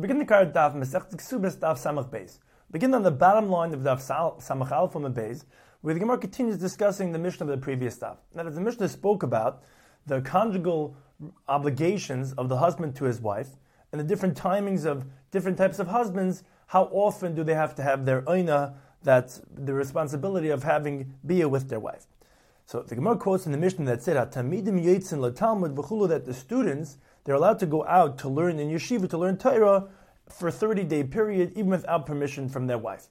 Begin the card daf Masech Ksubas daf Samach Beis. Begin on the bottom line of daf Samach Al from the Beis, where the Gemara continues discussing the mission of the previous daf. Now, as the Mishnah spoke about the conjugal obligations of the husband to his wife and the different timings of different types of husbands, how often do they have to have their oina, that's the responsibility of having bia with their wife. So the Gemara quotes in the Mishnah that said, that the students they're allowed to go out to learn in yeshiva to learn Torah for a 30 day period, even without permission from their wife.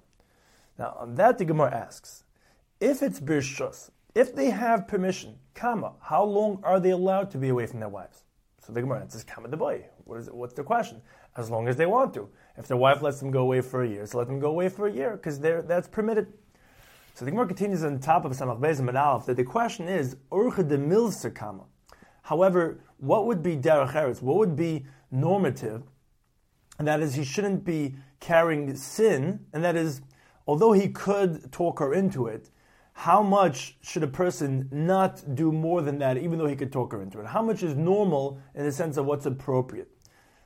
Now, on that, the Gemara asks, if it's birshus, if they have permission, kama, how long are they allowed to be away from their wives? So the Gemara answers, kama the boy. What is it? What's the question? As long as they want to. If their wife lets them go away for a year, so let them go away for a year because that's permitted. So the Gemara continues on top of Samach Bezim and Aleph that the question is Urcha de Milser Kama. However, what would be derech eretz? What would be normative? And that is, he shouldn't be carrying sin. And that is, although he could talk her into it, how much should a person not do more than that, even though he could talk her into it? How much is normal in the sense of what's appropriate?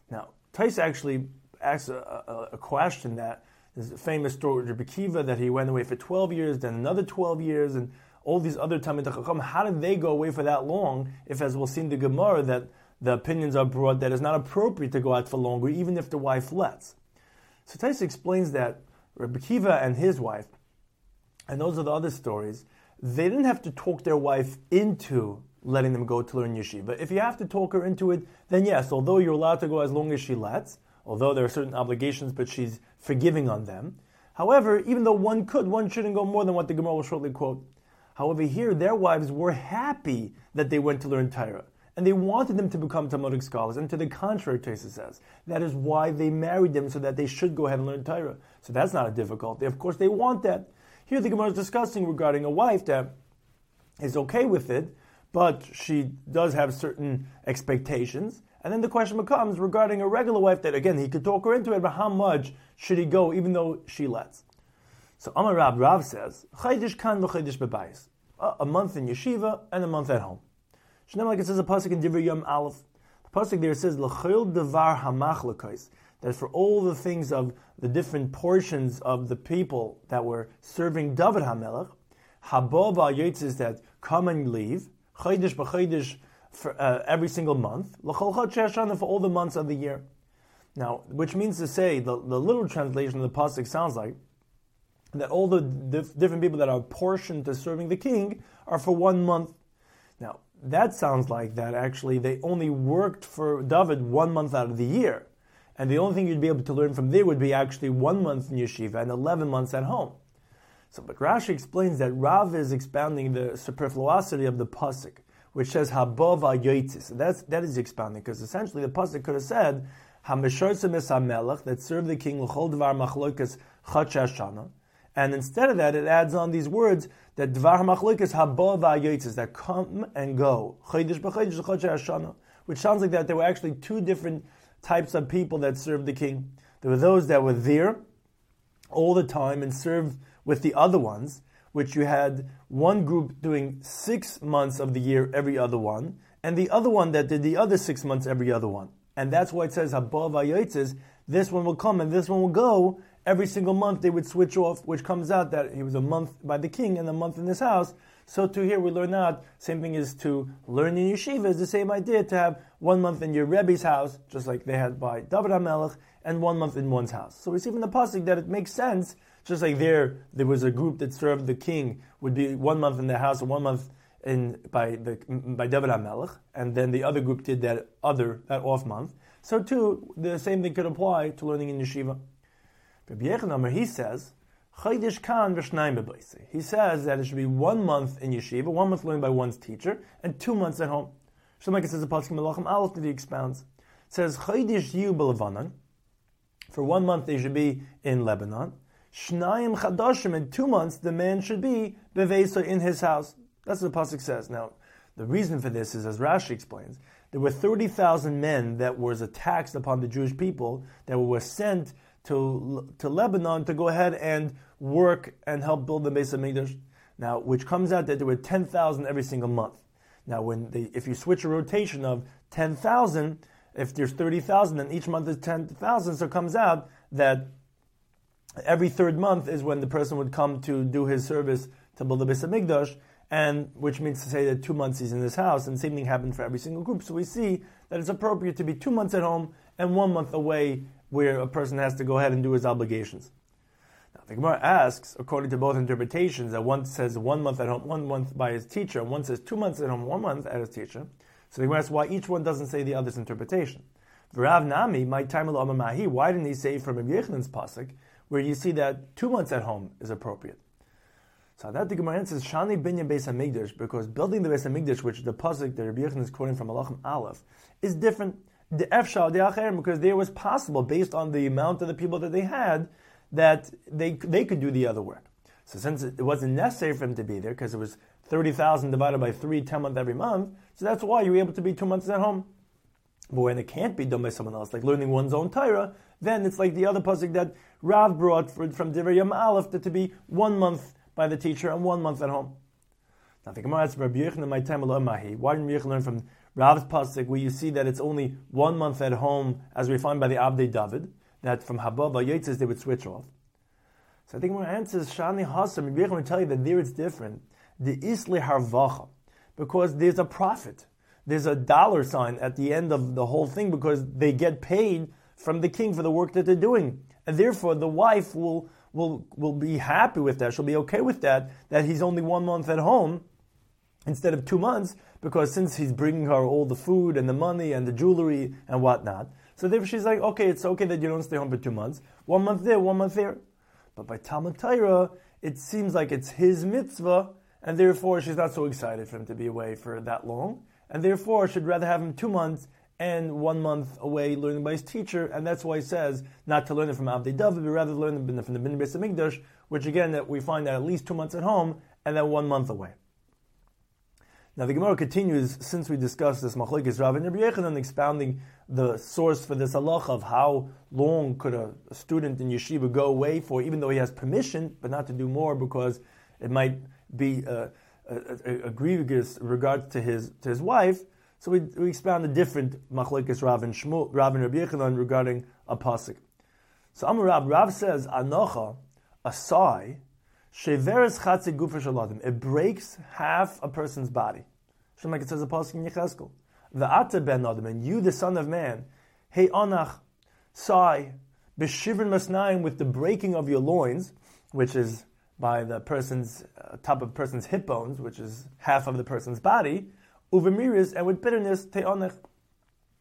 Now, Tais actually asks a, a, a question that is a famous story with Rabbi Akiva that he went away for 12 years, then another 12 years, and all these other Talmid Chacham, how did they go away for that long? If, as we'll see in the Gemara, that the opinions are brought that it's not appropriate to go out for longer, even if the wife lets. So Tais explains that Rabbi Akiva and his wife, and those are the other stories, they didn't have to talk their wife into letting them go to learn yeshiva. If you have to talk her into it, then yes, although you're allowed to go as long as she lets, although there are certain obligations, but she's forgiving on them. However, even though one could, one shouldn't go more than what the Gemara will shortly quote. However, here their wives were happy that they went to learn Torah. And they wanted them to become Talmudic scholars. And to the contrary, Teresa says, that is why they married them so that they should go ahead and learn Torah. So that's not a difficulty. Of course, they want that. Here the Gemara is discussing regarding a wife that is okay with it, but she does have certain expectations. And then the question becomes regarding a regular wife that, again, he could talk her into it, but how much should he go even though she lets? So Amar Rab Rav says, Chaydish kan v'chaydish bebayis. A month in yeshiva and a month at home. Shneim like it says a pasuk in Divrei Yom Aleph. The pasuk there says, L'chayil devar hamachlekos. That for all the things of the different portions of the people that were serving David HaMelech, Habov al that come and leave, Chaydish b'chaydish for uh, every single month, for all the months of the year. Now, which means to say, the, the little translation of the pasuk sounds like that all the dif- different people that are apportioned to serving the king are for one month. Now, that sounds like that actually they only worked for David one month out of the year. And the only thing you'd be able to learn from there would be actually one month in yeshiva and 11 months at home. So, but Rashi explains that Rav is expounding the superfluosity of the pasuk which says Habova Yoitzis. That's that is expounding because essentially the pasuk could have said Hamishorsim es that serve the king l'chol dvar machlokas chachashana, and instead of that it adds on these words that dvar machlokas Habova Yoitzis that come and go which sounds like that there were actually two different types of people that served the king. There were those that were there all the time and served with the other ones, which you had one group doing six months of the year every other one, and the other one that did the other six months every other one. And that's why it says Habba Vayotzes, this one will come and this one will go. Every single month they would switch off, which comes out that he was a month by the king and a month in this house. So to here we learn out, same thing is to learn in yeshiva is the same idea to have one month in your Rebbe's house, just like they had by David HaMelech, and one month in one's house. So we see from the pasuk that it makes sense just like there, there was a group that served the king, would be one month in the house and one month in by the by David HaMelech, and then the other group did that other that off month. So too, the same thing could apply to learning in yeshiva. He says, He says that it should be one month in yeshiva, one month learned by one's teacher, and two months at home. Shlomo says a pasuk Melachim Aleph that he expounds. It says Chaydish Yu For one month they should be in Lebanon, Shnayim chadashim, in two months, the man should be bevesa in his house. That's what the pasuk says. Now, the reason for this is, as Rashi explains, there were 30,000 men that was a tax upon the Jewish people that were sent to, to Lebanon to go ahead and work and help build the Beis Hamikdash. Now, which comes out that there were 10,000 every single month. Now, when they, if you switch a rotation of 10,000, if there's 30,000 and each month is 10,000, so it comes out that every third month is when the person would come to do his service to build the Beis Hamikdash, and which means to say that two months he's in this house, and same thing happened for every single group. So we see that it's appropriate to be two months at home and one month away, where a person has to go ahead and do his obligations. Now the Gemara asks, according to both interpretations, that one says one month at home, one month by his teacher, and one says two months at home, one month at his teacher. So the Gemara asks why each one doesn't say the other's interpretation. Rav Nami, my time mahi. Why didn't he say from Rabbi Yochanan's pasuk, where you see that two months at home is appropriate? So that the Gemara answers Shani Binyan Beis Hamikdash because building the Beis Hamikdash, which the pasuk that Rabbi Yochanan is quoting from Malachim Aleph, is different. The Efshal because there was possible based on the amount of the people that they had that they they could do the other work. So since it wasn't necessary for him to be there because it was thirty thousand divided by three, ten months every month, so that's why you were able to be two months at home. But when it can't be done by someone else, like learning one's own Torah, then it's like the other pasuk that Rav brought from Divrei Yom Aleph to be one month by the teacher and one month at home. Now the Gemara asks Rabbi Yochanan, my time. Why didn't Rabbi learn from Rav's pasuk where you see that it's only one month at home, as we find by the Abdei David, that from Hababa Yitzis they would switch off. So I think my answer is Shani Hasam. Yochanan will tell you that there it's different. The Isli Harvacha, because there's a profit. There's a dollar sign at the end of the whole thing because they get paid from the king for the work that they're doing. And therefore, the wife will will, will be happy with that. She'll be okay with that, that he's only one month at home instead of two months, because since he's bringing her all the food and the money and the jewelry and whatnot, so therefore she's like, okay, it's okay that you don't stay home for two months. One month there, one month there. But by Talmud Torah, it seems like it's his mitzvah, and therefore she's not so excited for him to be away for that long, and therefore she'd rather have him two months and one month away learning by his teacher, and that's why he says not to learn it from Abdei David, but rather learn it from the Bin Beis Hamikdash, which again that we find that at least two months at home and then one month away. Now the Gemara continues since we discussed this Machlekes Rav and Rabbi Yochanan expounding the source for this halacha of how long could a, student in yeshiva go away for, even though he has permission, but not to do more because it might be uh, a, a, grievous regard to his to his wife. So we, we expound a different machlekes Rav and Shmuel, Rav and Rabbi Yochanan regarding a pasuk. So Amar Rav, Rav says anocha, a sigh, sheveres chatzi gufa shaladim. It breaks half a person's body. Shem like it says a pasuk in Yecheskel. The ben adam, and you, the son of man, hey anach, sigh, b'shivrin masnaim with the breaking of your loins, which is by the person's uh, top of person's hip bones, which is half of the person's body uvemiris, and with bitterness, te'onech,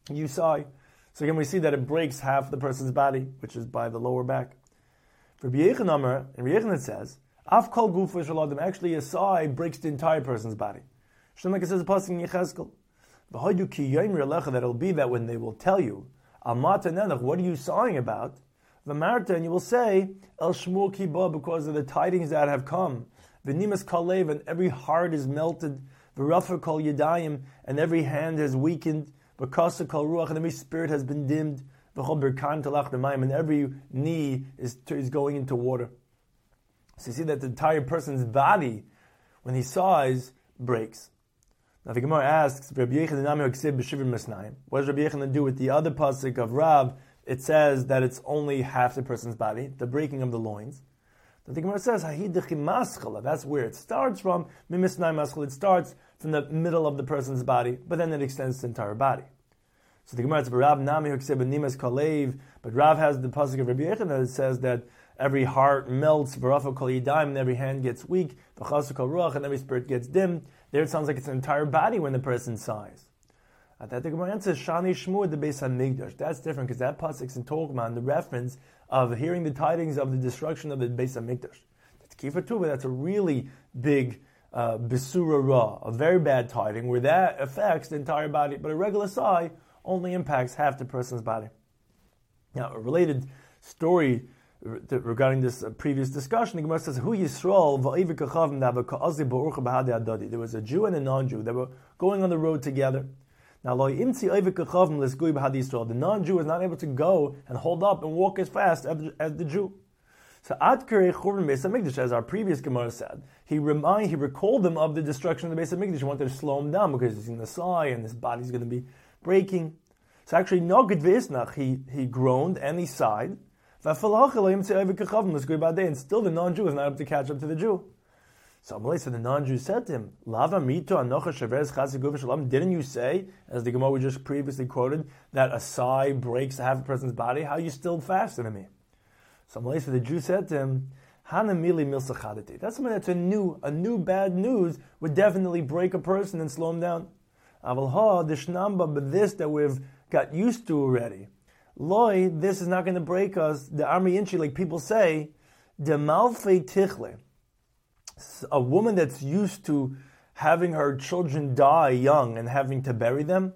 you sigh. So again, we see that it breaks half the person's body, which is by the lower back. For B'yechan Amar, and B'yechan it says, Af kol gufa shaladim, actually a sigh breaks the entire person's body. Shem like it says, passing in Yechezkel. V'hodu ki yoim that it'll be that when they will tell you, Amata nenach, what are you sighing about? V'marta, and you will say, El shmur kiba, because of the tidings that have come. V'nimas kalev, and every heart is melted V'rafa kol yadayim, and every hand has weakened. V'kasa kol ruach, and every spirit has been dimmed. V'chol berkan talach and every knee is, is going into water. So you see that the entire person's body, when he sighs, breaks. Now the Gemara asks, What does Rabbi Yochanan do with the other pasuk of Rav? It says that it's only half the person's body, the breaking of the loins. The Gemara says, That's where it starts from. It starts from the middle of the person's body, but then it extends to the entire body. So the Gemara says, Nimas Kalev, but Rav has the pasuk of Rabbi Yechon that says that every heart melts, and every hand gets weak, and every spirit gets dim. There it sounds like it's an entire body when the person sighs. At that the Gemara answers, Shani Shmur, the Beis HaMikdash. That's different because that pasuk's in Togman, the reference of hearing the tidings of the destruction of the Beis Hamikdash. That's Kifa Tuba. That's a really big uh, Besura Ra, a very bad tiding where that affects the entire body, but a regular sigh only impacts half the person's body. Now, a related story regarding this uh, previous discussion, the Gemara says, "Who Yisrael There was a Jew and a non-Jew. They were going on the road together. Now, the non-Jew is not able to go and hold up and walk as fast as, the Jew. So Ad Churban as our previous Gemara said, he remind, he recalled them of the destruction of the Beis Hamikdash. He wanted to slow him down because he's in the sigh and his body's going to be breaking. So actually, Visnach, he, he groaned and he sighed. And still the non-Jew was not able to catch up to the Jew. So Amalei the non-Jew said to him, Lava mito. Didn't you say, as the Gemara we just previously quoted, that a sigh breaks half a person's body? How are you still fasting to me? So Amalei the Jew said to him, Hanamili milsachadati. That's something that's a new, a new bad news would definitely break a person and slow him down. Aval the shnamba, but this that we've got used to already. Loi, this is not going to break us. The army inchi, like people say, the malfe tichle. A woman that's used to having her children die young and having to bury them,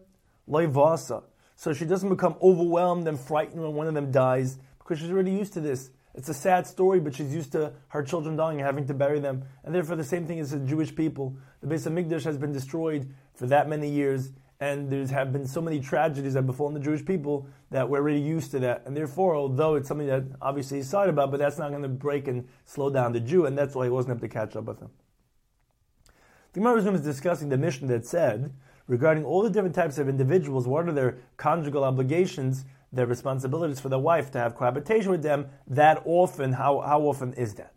loi vasa. So she doesn't become overwhelmed and frightened when one of them dies because she's already used to this. It's a sad story, but she's used to her children dying and having to bury them. And therefore, the same thing as the Jewish people. The base of Hamikdash has been destroyed for that many years, and there have been so many tragedies that befallen the Jewish people that we're already used to that. And therefore, although it's something that obviously he's sorry about, but that's not going to break and slow down the Jew, and that's why he wasn't able to catch up with him. The Gemara is discussing the mission that said regarding all the different types of individuals, what are their conjugal obligations their responsibilities for the wife to have cohabitation with them that often. How, how often is that?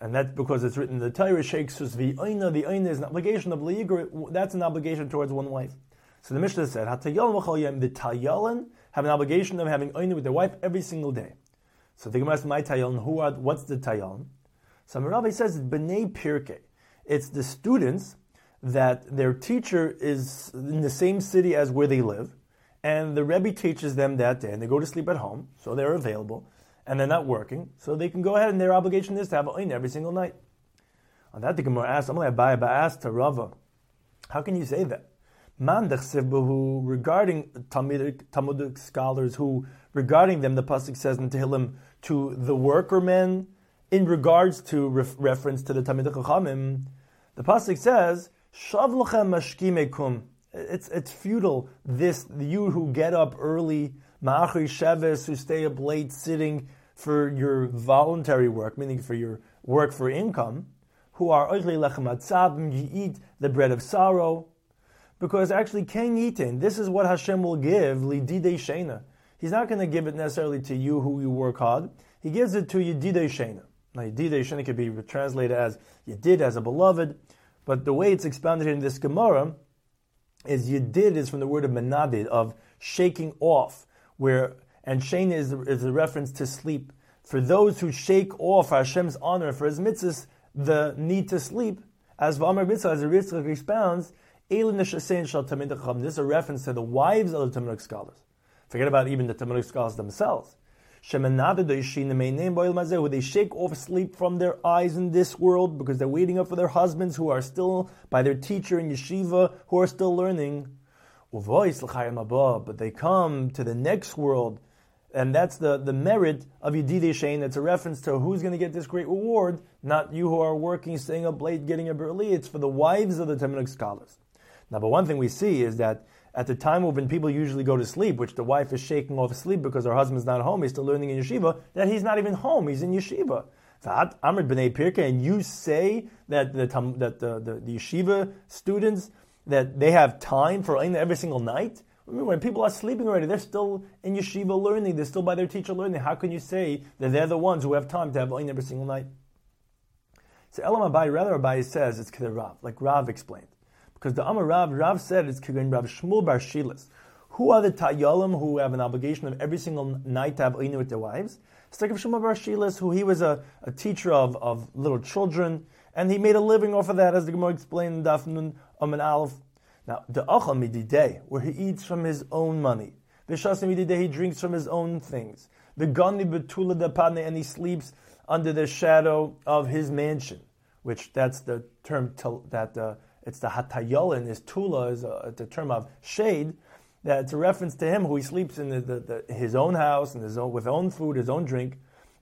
And that's because it's written in the Torah, Sheikhsus v'oina, the oina is an obligation of liyigur, that's an obligation towards one wife. So the Mishnah said, the have an obligation of having oina with their wife every single day. So the Gemara asks, my Tayalan, who are, what's the Tayalan? So Rabbi says, it's B'nai Pirke. It's the students that their teacher is in the same city as where they live, and the Rebbe teaches them that day, and they go to sleep at home, so they're available, and they're not working, so they can go ahead, and their obligation is to have a every single night. On that, the Gemara asks, Amalei asked to Rava, how can you say that? Who regarding Talmudic, Talmudic scholars who, regarding them, the Pasuk says in Tehillim, to the workermen, in regards to ref, reference to the Talmud Chachamim, the Pasuk says, Shav lachem mashkimekum, it's it's futile. This you who get up early, ma'achri sheves, who stay up late sitting for your voluntary work, meaning for your work for income, who are oichli lechem you eat the bread of sorrow, because actually ken yitin. This is what Hashem will give lididei shena. He's not going to give it necessarily to you who you work hard. He gives it to yididei shena. Now yididei shena could be translated as yidid as a beloved, but the way it's expounded in this Gemara is yidid is from the word of menadid, of shaking off, where and shane is, is a reference to sleep. For those who shake off Hashem's honor for his mitzvahs, the need to sleep, as V'amar Mitzvah, as the Ritzchak expounds, this is a reference to the wives of the Talmudic scholars. Forget about even the Talmudic scholars themselves who they shake off sleep from their eyes in this world because they're waiting up for their husbands who are still by their teacher in yeshiva, who are still learning. But they come to the next world, and that's the, the merit of Yedidei Shein. That's a reference to who's going to get this great reward, not you who are working, staying up late, getting up early. It's for the wives of the Talmudic scholars. Now, but one thing we see is that at the time when people usually go to sleep, which the wife is shaking off sleep because her husband's not home, he's still learning in yeshiva, that he's not even home, he's in yeshiva. Amrit b'nei Pirke, and you say that the, that the, the, the, yeshiva students that they have time for every single night. When people are sleeping already, they're still in yeshiva learning. They're still by their teacher learning. How can you say that they're the ones who have time to have every single night? So Elam Abai, rather Abai says it's Rav, like Rav explained. Because the Amar Rav, Rav said it's Kigan Rav Shmuel Bar Shilas. Who are the Tayalim who have an obligation of every single night to have Oinu with their wives? It's like Shmuel Bar Shilas, who he was a, a teacher of, of little children, and he made a living off of that, as the Gemara explained in Dafnun Amin Aleph. Now, the Acham Midideh, where he eats from his own money. The Shasim Midideh, he drinks from his own things. The Gani Betula Dapane, and he sleeps under the shadow of his mansion, which that's the term that uh, it's the hatayolin, his tula is uh, a, a term of shade, that it's a reference to him who he sleeps in the, the, the, his own house and his own, with own food, his own drink.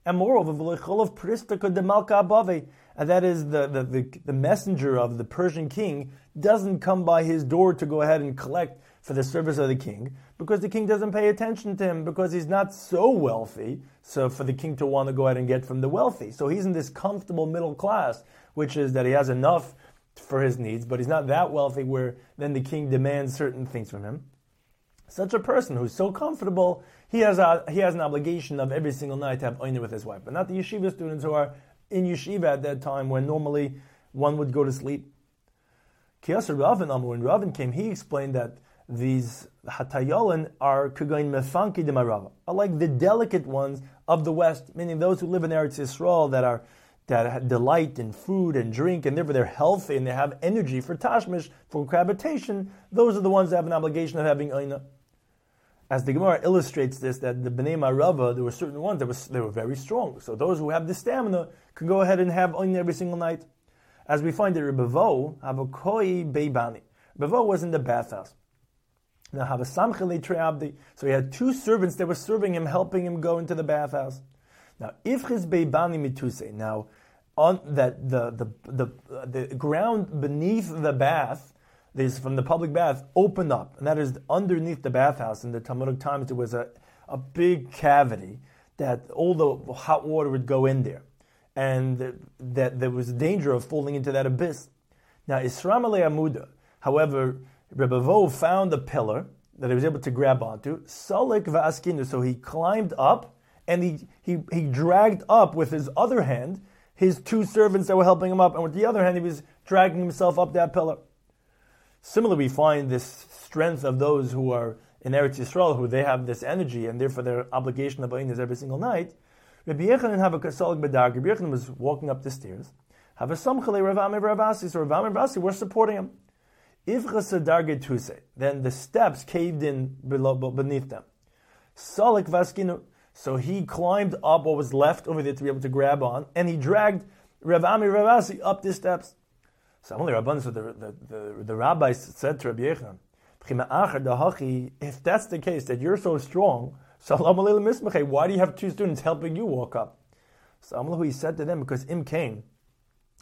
And moreover, pristika de malka above, and that is the, the, the, the messenger of the Persian king doesn't come by his door to go ahead and collect for the service of the king because the king doesn't pay attention to him because he's not so wealthy. So for the king to want to go ahead and get from the wealthy, so he's in this comfortable middle class, which is that he has enough for his needs, but he's not that wealthy where then the king demands certain things from him. Such a person who's so comfortable, he has a, he has an obligation of every single night to have oiner with his wife, but not the yeshiva students who are in yeshiva at that time when normally one would go to sleep. Kiyasa Ravin when Ravin came, he explained that these hatayolin are kugain mefanki de marava, are like the delicate ones of the West, meaning those who live in Eretz Yisrael that are that delight in food and drink, and therefore they're healthy and they have energy for tashmish, for cohabitation. Those are the ones that have an obligation of having aina. As the Gemara illustrates this, that the Bnei Marava, there were certain ones that was they were very strong. So those who have the stamina can go ahead and have aina every single night. As we find in Rebavo, Havakoi Beibani. Rebavo was in the bathhouse. Now samchele treabdi. So he had two servants that were serving him, helping him go into the bathhouse. Now, if his beibani mituse, now on that the the the, the ground beneath the bath, this from the public bath, opened up, and that is underneath the bathhouse. In the Talmudic times, there was a a big cavity that all the hot water would go in there, and that there was danger of falling into that abyss. Now, Isram Amuda, however, Rebbe Vo found a pillar that he was able to grab onto. Salik va'askinu. So he climbed up and he, he, he dragged up with his other hand his two servants that were helping him up, and with the other hand he was dragging himself up that pillar. Similarly, we find this strength of those who are in Eretz Yisrael, who they have this energy, and therefore their obligation of buying this every single night. Rabbi Yochanan have a kasalik bedag. Rabbi Yochanan was walking up the stairs. Have a samchale Rav Amir Rav Asi. So Rav Amir Rav Asi were supporting him. If tuse, then the steps caved in below, beneath them. Salik vaskinu. So he climbed up what was left over there to be able to grab on, and he dragged Rav Ami Ravasi up the steps. So only Rabban, so the, the, the, the rabbis said to Rabbi Yechon, if that's the case, that you're so strong, why do you have two students helping you walk up? So he said to them, because Im came,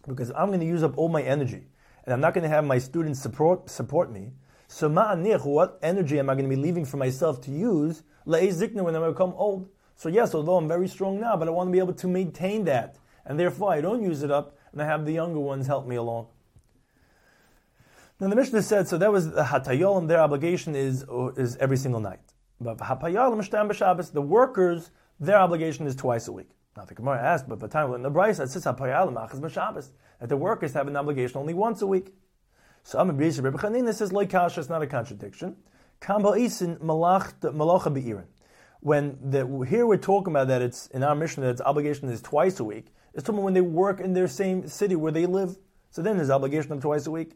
because I'm going to use up all my energy and I'm not going to have my students support support me. So ma'anich, what energy am I going to be leaving for myself to use le'ezikna when I become old? So yes, although I'm very strong now, but I want to be able to maintain that, and therefore I don't use it up, and I have the younger ones help me along. Now the Mishnah said, so that was the hatayolim. Their obligation is uh, is every single night. But the workers, their obligation is twice a week. Now the Gemara asked, but the time in the Braisa it says that the workers have an obligation only once a week. So B'Yisrael Rebbe Chanina says like kasha, it's not a contradiction. Kamba isin malacha be'irin. When the, here we're talking about that it's in our mission that its obligation is twice a week. It's talking when they work in their same city where they live. So then there's obligation of twice a week.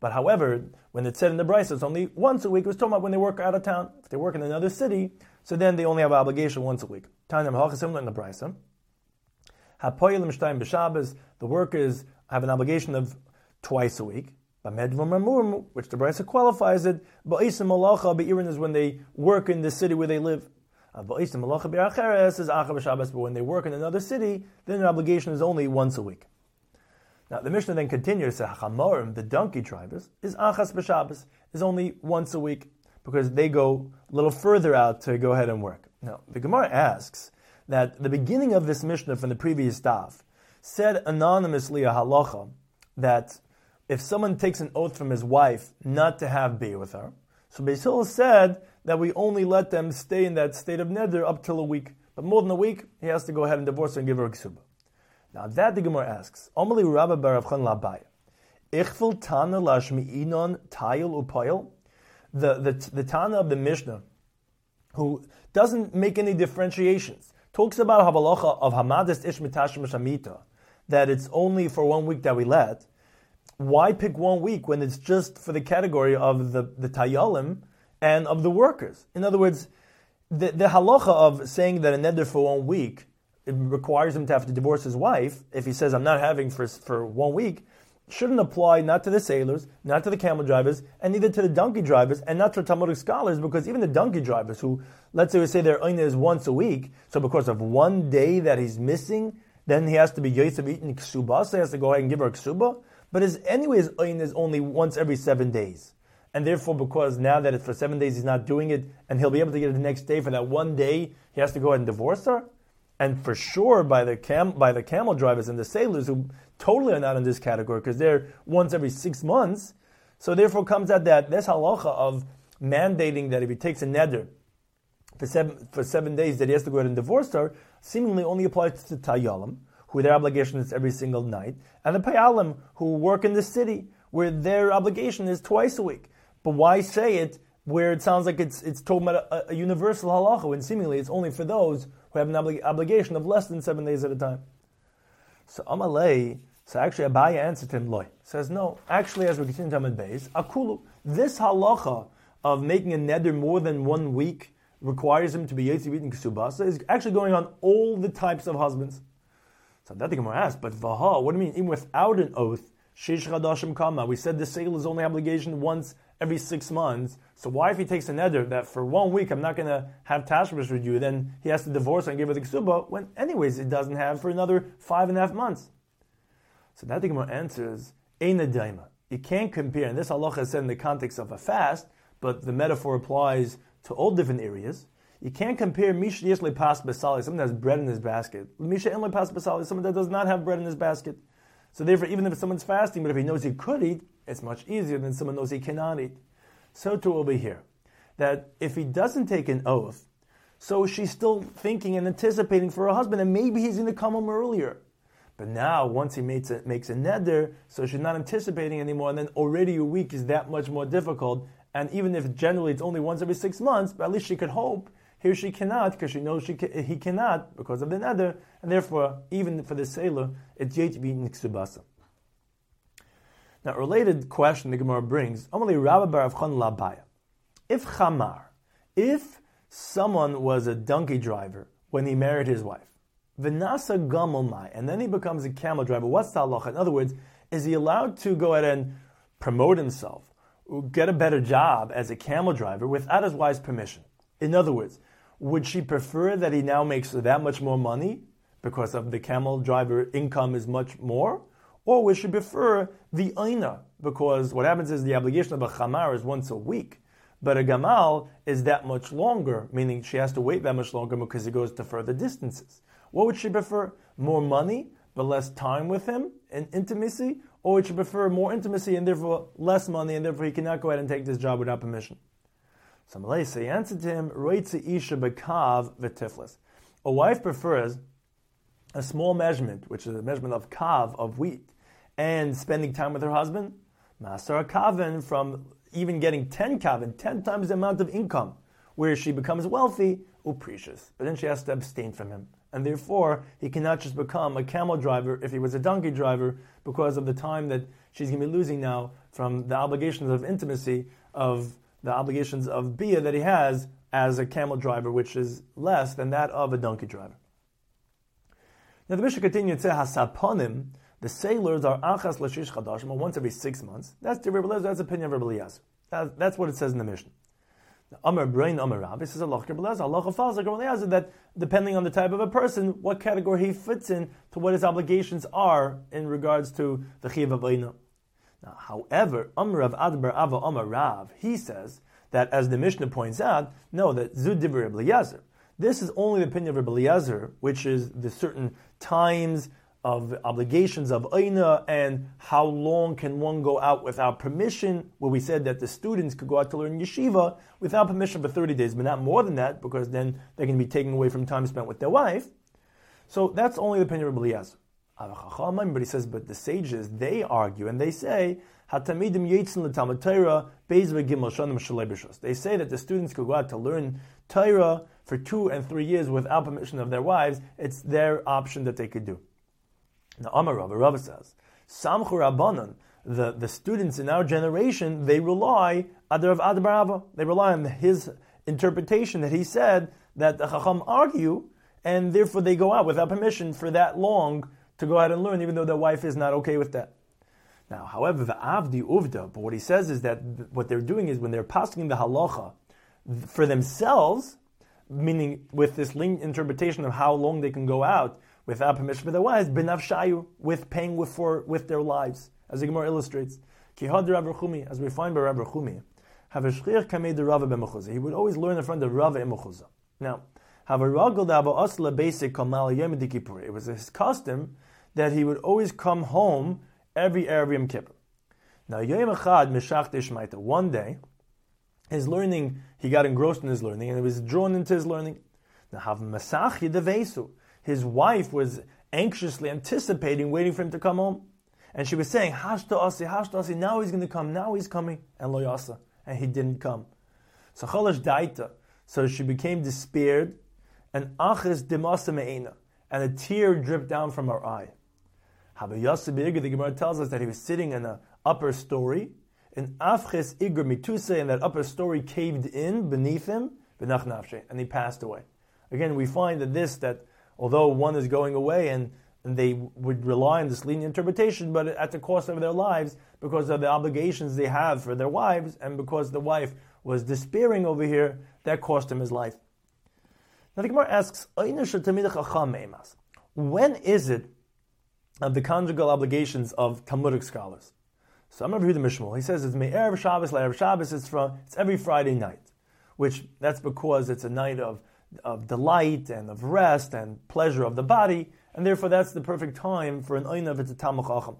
But however, when it's said in the Braisa, it's only once a week. It was talking about when they work out of town. If they work in another city, so then they only have obligation once a week. Similar in the Braisa. The workers have an obligation of twice a week. Which the Brisa qualifies it. Ba'isim malacha be'irin is when they work in the city where they live. Uh, Ba'isim malacha be'acheres is acha b'Shabbos. But when they work in another city, then their obligation is only once a week. Now the Mishnah then continues to Hachamorim, the donkey drivers, is achas b'Shabbos, is only once a week because they go a little further out to go ahead and work. Now the Gemara asks, that the beginning of this Mishnah from the previous daf said anonymously a halacha that if someone takes an oath from his wife not to have beer with her, so Basil said that we only let them stay in that state of neder up till a week. But more than a week, he has to go ahead and divorce her and give her a ksuba. Now that the Gemara asks, Omali Rabba Barav Chan Labaya, Ichfil Tana Lashmi Inon Tayil Upayil, the, the, the Tana of the Mishnah, who doesn't make any differentiations talks about Havalacha of Hamadis Ish Mitashim Shamita, that it's only for one week that we let. Why pick one week when it's just for the category of the, the Tayalim and of the workers? In other words, the, the halacha of saying that a neder for one week it requires him to have to divorce his wife if he says, I'm not having for, for one week, shouldn't apply not to the sailors, not to the camel drivers, and neither to the donkey drivers, and not to Talmudic scholars, because even the donkey drivers, who, let's say we say their oina is once a week, so because of one day that he's missing, then he has to be Yosef eating ksuba, so he has to go ahead and give her ksuba. But his, anyway, his oin is only once every seven days. And therefore, because now that it's for seven days, he's not doing it, and he'll be able to get it the next day for that one day, he has to go ahead and divorce her and for sure by the cam by the camel drivers and the sailors who totally are not in this category because they're once every six months. So therefore comes out that this halacha of mandating that if he takes a neder for seven, for seven days that he has to go ahead and divorce her, seemingly only applies to Tayalim, who their obligation is every single night, and the Payalim, who work in the city, where their obligation is twice a week. But why say it where it sounds like it's, it's talking about a, a universal halacha, when seemingly it's only for those who have an obli- obligation of less than seven days at a time? So Amalei, so actually Abaya answered him, Loy, says, no, actually as we continue to Amid Beis, Akulu, this halacha of making a neder more than one week requires him to be Yetzi and Ksubasa is actually going on all the types of husbands. So that the Gemara asks, but Vaha, what do you mean? Even without an oath, Shish Chadashim Kama, we said the sale is only obligation once every six months. So why, if he takes a neder that for one week I'm not going to have tashmish with you, then he has to divorce and give her the ksuba, when anyways it doesn't have for another five and a half months? So that the Gemara answers, Eina Daima. You can't compare, and this halacha is said in the context of a fast, but the metaphor applies to all different areas. You can't compare Misha Yesle Pas Basali, someone that has bread in his basket, Misha Enle Pas Basali, someone that does not have bread in his basket. So therefore, even if someone's fasting, but if he knows he could eat, it's much easier than someone knows he cannot eat. So too over here, that if he doesn't take an oath, so she's still thinking and anticipating for her husband, and maybe he's going to come home earlier. But now, once he makes a, makes a neder, so she's not anticipating anymore, and then already a week is that much more difficult, and even if generally it's only once every six months, but at least she could hope. Here she cannot because she knows she can, he cannot because of the nether, and therefore even for the sailor it's yet to be niksubasa. Now, related question the Gemara brings: Amali Rabba Baravchan Labaya. If Chamar, if someone was a donkey driver when he married his wife, Vinasa Gamalmai, and then he becomes a camel driver, what's the halacha? In other words, is he allowed to go ahead and promote himself get a better job as a camel driver without his wife's permission. In other words, would she prefer that he now makes that much more money because of the camel driver income is much more? Or would she prefer the aina? Because what happens is the obligation of a chamar is once a week, but a gamal is that much longer, meaning she has to wait that much longer because he goes to further distances. What would she prefer? More money, but less time with him and intimacy? or would she prefer more intimacy and therefore less money, and therefore he cannot go ahead and take this job without permission? So Malaysia he answered to him, isha bekav v'tiflis. A wife prefers a small measurement, which is a measurement of kav, of wheat, and spending time with her husband, master kavin, from even getting 10 kavin, 10 times the amount of income, where she becomes wealthy, uprecious. But then she has to abstain from him and therefore he cannot just become a camel driver if he was a donkey driver because of the time that she's going to be losing now from the obligations of intimacy of the obligations of bia that he has as a camel driver, which is less than that of a donkey driver. Now the Mishnah say hasaponim. The sailors are achas lashish chadashim, once every six months. That's the Rebbe That's the opinion of Rebbe Eliezer. That's what it says in the Mishnah. Amar Brain Amar Rav. This is a loch Allah falls like that depending on the type of a person, what category he fits in to what his obligations are in regards to the chiv of Now, however, Amar Rav Adbar Ava Amar Rav, he says that as the Mishnah points out, no, that Zud Dibur Eliezer. This is only the opinion of Eliezer, which is the certain times of obligations of Aina and how long can one go out without permission, where we said that the students could go out to learn yeshiva without permission for 30 days, but not more than that, because then they can be taken away from time spent with their wife. So that's only the opinion of Eliezer. But he says, but the sages, they argue and they say, They say that the students could go out to learn Torah for two and three years without permission of their wives. It's their option that they could do. Now, Amar Rabba, Rabba says, Samchu Rabbanan, the, the students in our generation, they rely Adar Adbarava. They rely on his interpretation that he said that the Chacham argue, and therefore they go out without permission for that long to go out and learn, even though their wife is not okay with that. Now, however, the Avdi Uvda, but what he says is that what they're doing is when they're passing the halacha for themselves, meaning with this link interpretation of how long they can go out, without permission of their wives, benavshayu, with paying with, for, with their lives, as the Gemara illustrates. Kihad Rav as we find by Rav Chumi, have a shchir kamei de Rava. He would always learn in front of Rava imechuzah. Now, have a ragel dava asla basic kamal yom It was his custom that he would always come home every Erev Yom Kippur. Now, Yom Echad Meshach Ishmaita. One day, his learning, he got engrossed in his learning, and he was drawn into his learning. His wife was anxiously anticipating, waiting for him to come home. And she was saying, Hashta Asi, Hashta Asi, now he's going to come, now he's coming. And Loyasa. And he didn't come. So Chalash Daita. So she became despaired, and Achis Me'ena. And a tear dripped down from her eye. Habayasa the Gemara tells us that he was sitting in an upper story, and Afches Igur Mituse, and that upper story caved in beneath him, and he passed away. Again, we find that this, that although one is going away and, and they would rely on this lenient interpretation, but at the cost of their lives, because of the obligations they have for their wives, and because the wife was despairing over here, that cost him his life. Now the Gemara asks, when is it of the conjugal obligations of Talmudic scholars? So I'm going to read the Mishmul. He says it's Me'erev Shabbos, Le'erev Shabbos, it's, from, it's every Friday night, which that's because it's a night of of delight and of rest and pleasure of the body, and therefore that's the perfect time for an oinav it's a Talmud Chacham.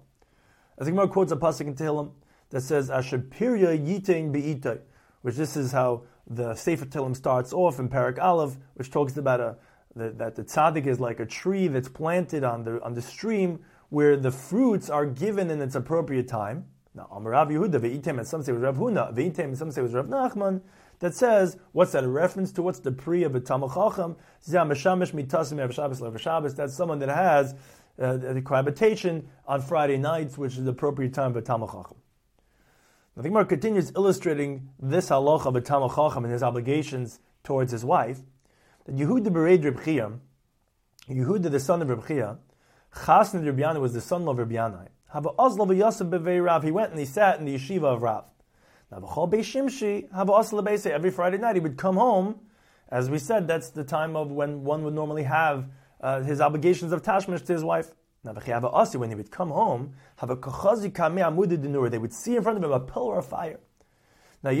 As the Gemara quotes a pasuk in Tehillim that says Asher Yitein Beitay, which this is how the Sefer Tehillim starts off in Parak Aleph, which talks about a, the, that the tzaddik is like a tree that's planted on the on the stream where the fruits are given in its appropriate time. Now, Amar Rav Yehuda, Ve'item, and some say it was Rav Huna, Ve'item, and some say it was Rav Nachman, that says, what's that a reference to? What's the pre of a Talmud Chacham? That's someone that has uh, the cohabitation on Friday nights, which is the appropriate time for Talmud Chacham. Now, the Gemara continues illustrating this halacha of a Talmud Chacham and his obligations towards his wife. That Yehuda Bered Reb Chia, Yehuda the son of Reb Chia, Chasna Reb Yana was the son of Reb Yanai. He went and he sat in the yeshiva of Rav. Every Friday night he would come home. As we said, that's the time of when one would normally have uh, his obligations of tashmish to his wife. When he would come home, they would see in front of him a pillar of fire. Now,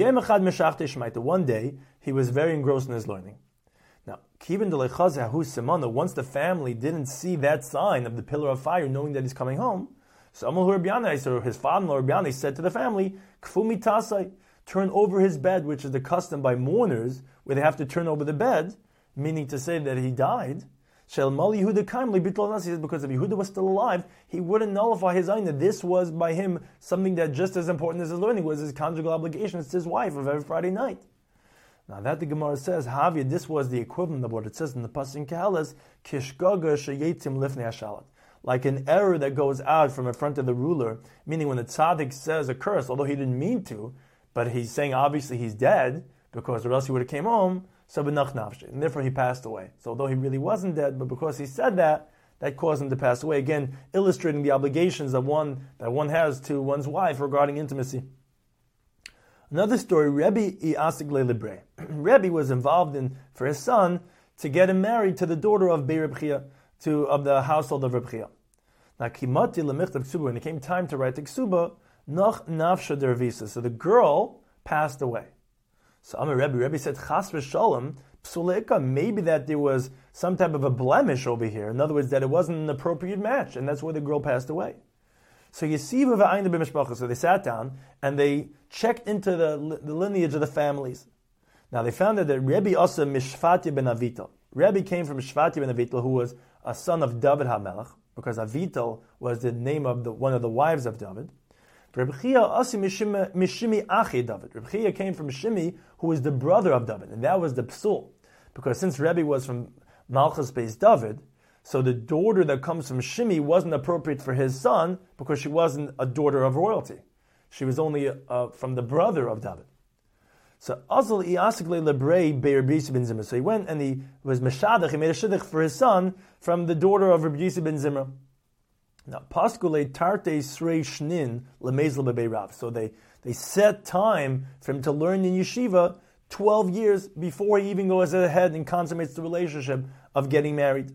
one day he was very engrossed in his learning. Now, once the family didn't see that sign of the pillar of fire, knowing that he's coming home, so his father-in-law said to the family, Kfumi turn over his bed, which is the custom by mourners, where they have to turn over the bed, meaning to say that he died. Shel Mal Yehuda kindly bitol says because if Yehuda was still alive, he wouldn't nullify his. That this was by him something that just as important as his learning was his conjugal obligations to his wife of every Friday night. Now that the Gemara says, Havia, this was the equivalent of what it says in the Pasuk Keheles, Kishgaga sheyetzim lifnei ashalat like an error that goes out from in front of the ruler, meaning when the tzaddik says a curse, although he didn't mean to, but he's saying obviously he's dead, because or else he would have came home, so and therefore he passed away. So although he really wasn't dead, but because he said that, that caused him to pass away. Again, illustrating the obligations that one that one has to one's wife regarding intimacy. Another story, Rebbe Iasik Lebre. Rebbe was involved in for his son to get him married to the daughter of Beir to of the household of Reb now, kimati lemichtav ksuba, when it came time to write the ksuba, noch nafsha dervisa. So the girl passed away. So Amar Rebbe, Rebbe said, chas v'shalom, psuleka, maybe that there was some type of a blemish over here. In other words, that it wasn't an appropriate match, and that's why the girl passed away. So. So they sat down and they checked into the, the lineage of the families. Now they found that the Rebbe also Mishfati ben Avital. Rebbe came from Mishfati ben Avital, who was a son of David HaMelech because Avital was the name of the, one of the wives of David. Reb Chia Asi Mishimi David. Chia came from Shimi, who was the brother of David, and that was the psul. Because since Rebbe was from Malchus based David, so the daughter that comes from Shimi wasn't appropriate for his son because she wasn't a daughter of royalty. She was only uh, from the brother of David. So Azal Iasikle Lebrei Beir ben Zimra. So he went and he was Meshadach, he made a shidduch for his son from the daughter of Rabbi ben Zimra. Now, Paskule Tarte Srei Shnin Lemezl Rav. So they, they set time for him to learn in yeshiva 12 years before he even goes ahead and consummates the relationship of getting married.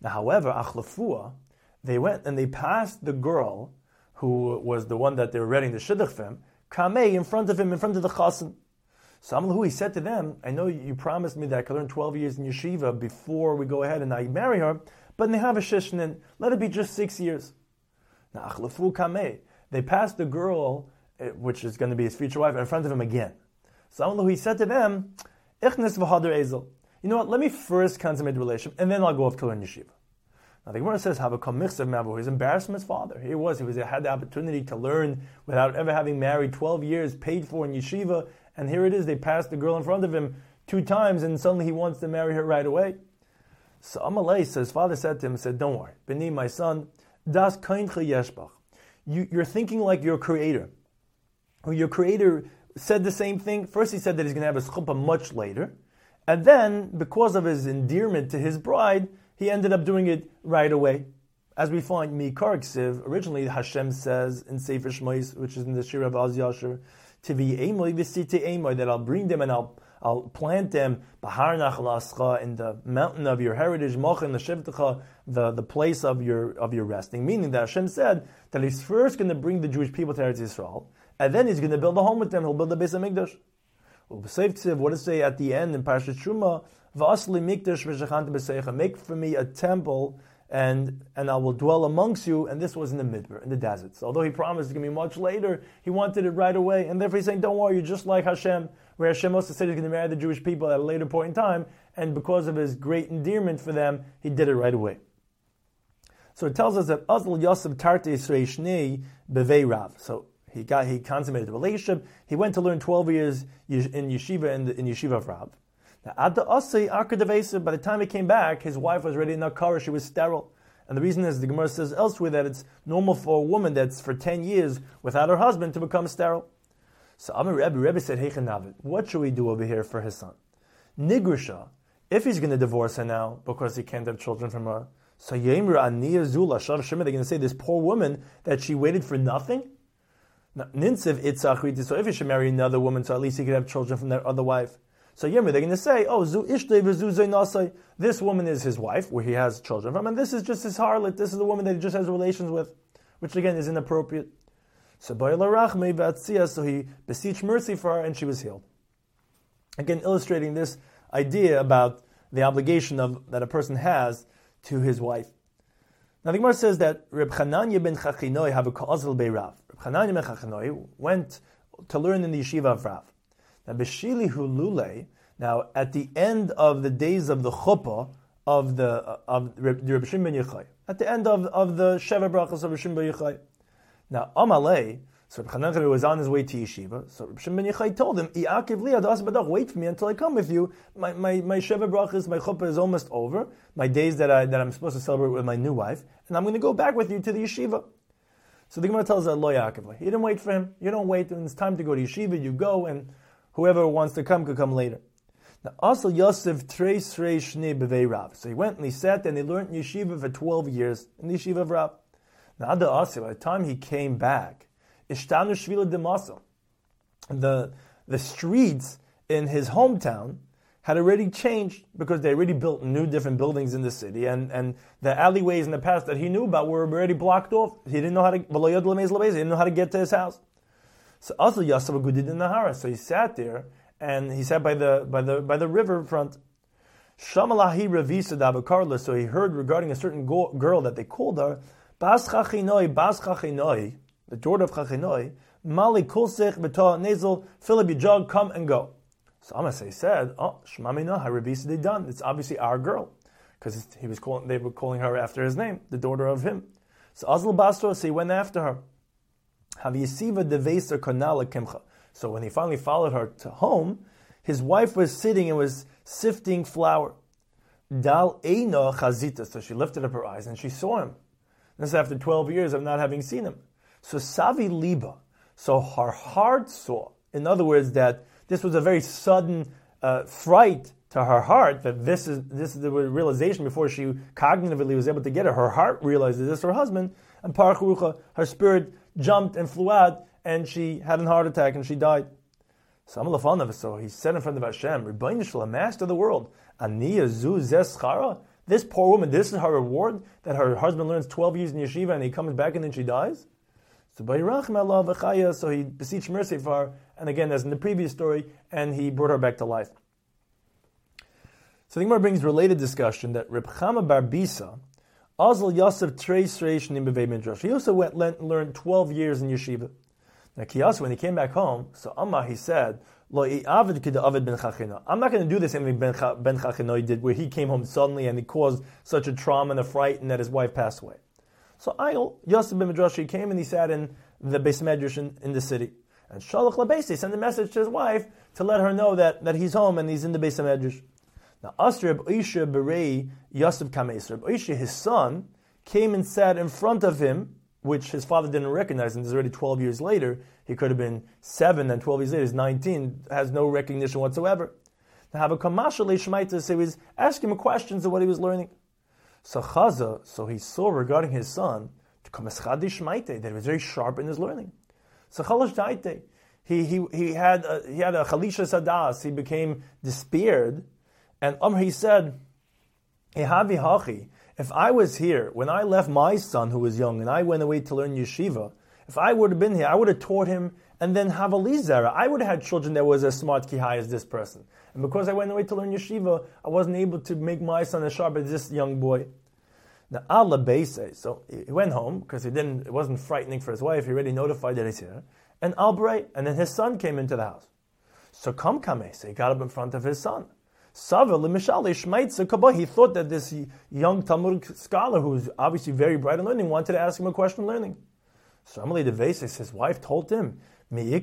Now, however, Achlafua, they went and they passed the girl who was the one that they were reading the shidduch for him, Kameh in front of him, in front of the chassan. So he said to them, I know you promised me that I could learn 12 years in yeshiva before we go ahead and I marry her, but they have a shishnin, let it be just six years. Now, achlafu kameh. they passed the girl, eh, which is going to be his future wife, in front of him again. So he said to them, Ichnes v'hader ezel. You know what? Let me first consummate the relationship, and then I'll go off to learn yeshiva. Now the Gemara says, "Have a michsav mavu." He was embarrassed from his father. He was. He was. He had the opportunity to learn without ever having married. Twelve years paid for in yeshiva, and here it is. They passed the girl in front of him two times, and suddenly he wants to marry her right away. So Amalei says, father said to him, said, "Don't worry, Beni, my son, das kaincha yeshbach. You, you're thinking like your creator. Your creator said the same thing. First, he said that he's going to have a chuppah much later, and then because of his endearment to his bride, he ended up doing it right away. As we find Mikar Ksiv, originally Hashem says in Sefer Shmois, which is in the Shir of Az Yasher, Tivi Emoy Visite Emoy, that I'll bring them and I'll I'll plant them Bahar Nachalascha in the mountain of your heritage, Mochin the the, the place of your of your resting. Meaning that Hashem said that He's first going to bring the Jewish people to Eretz Yisrael, and then He's going to build a home with them. He'll build the Beis Hamikdash. What does it say at the end in Parashat Truma? Make for me a temple and and I will dwell amongst you. And this was in the midbar, in the desert. So although he promised to give me much later, he wanted it right away. And therefore he's saying, Don't worry, you're just like Hashem, where Hashem also said he's going to marry the Jewish people at a later point in time, and because of his great endearment for them, he did it right away. So it tells us that Azl Yosef Tarte Sreishni Bevei Rav. So he got he consummated the relationship. He went to learn twelve years in yeshiva in, the, in yeshiva of Rav. Now, at the Asi, by the time he came back, his wife was already in Nakara, she was sterile. And the reason is the Gemara says elsewhere that it's normal for a woman that's for 10 years without her husband to become sterile. So Amir Rebbe, Rebbe said, Hey Navid, what should we do over here for his son? Nigrisha, if he's going to divorce her now because he can't have children from her, so Yemra Aniya Zula, Shav Shema, they're going to say this poor woman that she waited for nothing? Ninsiv Itzach so if he should marry another woman, so at least he could have children from that other wife. So Yirmi, they're going to say, oh, zu nasai. This woman is his wife, where he has children from, and this is just his harlot. This is the woman that he just has relations with, which again is inappropriate. So so he beseeched mercy for her, and she was healed. Again, illustrating this idea about the obligation of that a person has to his wife. Now the Gemara says that Reb Chananya ben Chachinoi have a ka'azil be'rav. Chananya ben went to learn in the yeshiva of Rav. Now, Beshili Hulule, now at the end of the days of the chuppah of the uh, of Reb Shimon ben Yochai, at the end of, of the Sheva Brachas of Reb Shimon Yochai. Now, Amalei, so Reb Chanan was on his way to yeshiva. So Reb Shimon ben Yochai told him, "Iakiv adas badach, wait for me until I come with you. My my my Sheva Brachas, my chuppah is almost over. My days that I that I'm supposed to celebrate with my new wife, and I'm going to go back with you to the yeshiva." So the Gemara tells us, "Lo Yaakov." He didn't wait for him. You don't wait. When it's time to go to yeshiva, you go and Whoever wants to come could come later. Now, also Yosef Treis Shni Bevei Rav. So he went and he sat and he learned yeshiva for 12 years in the yeshiva of Rav. Now, the Asi, by the time he came back, Ishtanu Shvila Demaso. The, the streets in his hometown had already changed because they already built new different buildings in the city, and, and the alleyways in the past that he knew about were already blocked off. He didn't know how to he didn't know how to get to his house. So also Yosef Agudid in Nahara. So he sat there and he sat by the by the by the river front. Shamalahi Ravisa Dabakarla. So he heard regarding a certain go- girl that they called her Bas Chachinoi, Bas Chachinoi, the daughter of Chachinoi, Mali Kulsech B'Tah fill up your come and go. So Amasei said, "Oh, Shmamina Harabisa they done. It's obviously our girl, because he was calling. They were calling her after his name, the daughter of him. So Azal Bastro, so he went after her. So when he finally followed her to home, his wife was sitting and was sifting flour. Dal eino chazita. So she lifted up her eyes and she saw him. This after 12 years of not having seen him. So Savi Liba. So her heart saw. In other words, that this was a very sudden uh, fright to her heart that this is this is the realization before she cognitively was able to get it. Her heart realized that this is her husband, and Parchucha, her spirit jumped and flew out, and she had a heart attack and she died. So he said in front of Hashem, Rebbeinu master of the world, Aniya zu zeschara. This poor woman, this is her reward that her husband learns 12 years in yeshiva and he comes back and then she dies. So he beseeched mercy for her, and again, as in the previous story, and he brought her back to life. So the Gemara brings related discussion that Reb Chama Bar Bisa Azal Yosef Treis Reish Nimbevei Midrash. He also went and learned 12 years in yeshiva. Now, Kiyas, when he came back home, so Amma, he said, Lo Avid Avid ben. I'm not going to do the same thing Ben Chachina did, where he came home suddenly and he caused such a trauma and a fright and that his wife passed away. So Ayel, Yosef ben Midrash, he came and he sat in the Beis Medrash in, in the city. And Shalach Labesi sent a message to his wife to let her know that, that he's home and he's in the Beis Medrash. Now, Asrib Isha Berei Yosef Kameser. Isha, his son, came and sat in front of him, which his father didn't recognize, and this is already 12 years later. He could have been 7, and 12 years later, he's 19, has no recognition whatsoever. Now, have a Kamasha so he was asking him questions of what he was learning. So Chaza, so he saw regarding his son, that he was very sharp in his learning. He, he, he, had a, he had a Chalisha Sadas, he became despaired and Amr, he said, if I was here, when I left my son who was young and I went away to learn yeshiva, if I would have been here, I would have taught him and then have a Lizera. I would have had children that was as smart kihai as this person. And because I went away to learn yeshiva, I wasn't able to make my son as sharp as this young boy. Now Allah Beise, so he went home because he didn't it wasn't frightening for his wife, he already notified that he's here. And Albright, and then his son came into the house. So come so he got up in front of his son. He thought that this young Talmud scholar, who was obviously very bright in learning, wanted to ask him a question of Learning. So Amalei Devesis, his wife told him, Is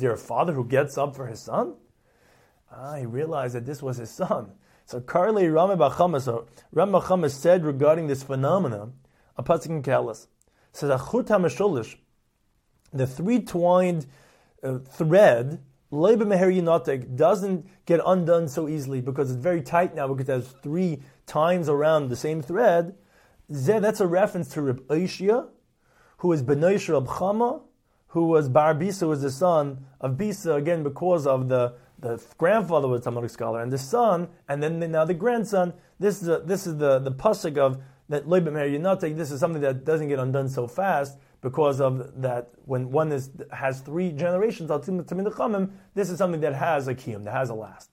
there a father who gets up for his son? Ah, he realized that this was his son. So Karli Rami Bachamas, so Rami Bachamas said regarding this phenomenon, a pasuk in Koheles, says Achut HaMeshulish, the three twined uh, thread Leiba Meher doesn't get undone so easily because it's very tight now because there's three times around the same thread. Zeh, that's a reference to Reb Oishia, who is Benoish Reb Chama, who was Bar Bisa, was the son of Bisa, again because of the, the grandfather was a Talmudic scholar, and the son, and then now the grandson. This is, a, this is the, the pasuk of that Meher Yinotek. This is something that doesn't get undone so fast because of that when one is has three generations, this is something that has a kiyum, that has a last.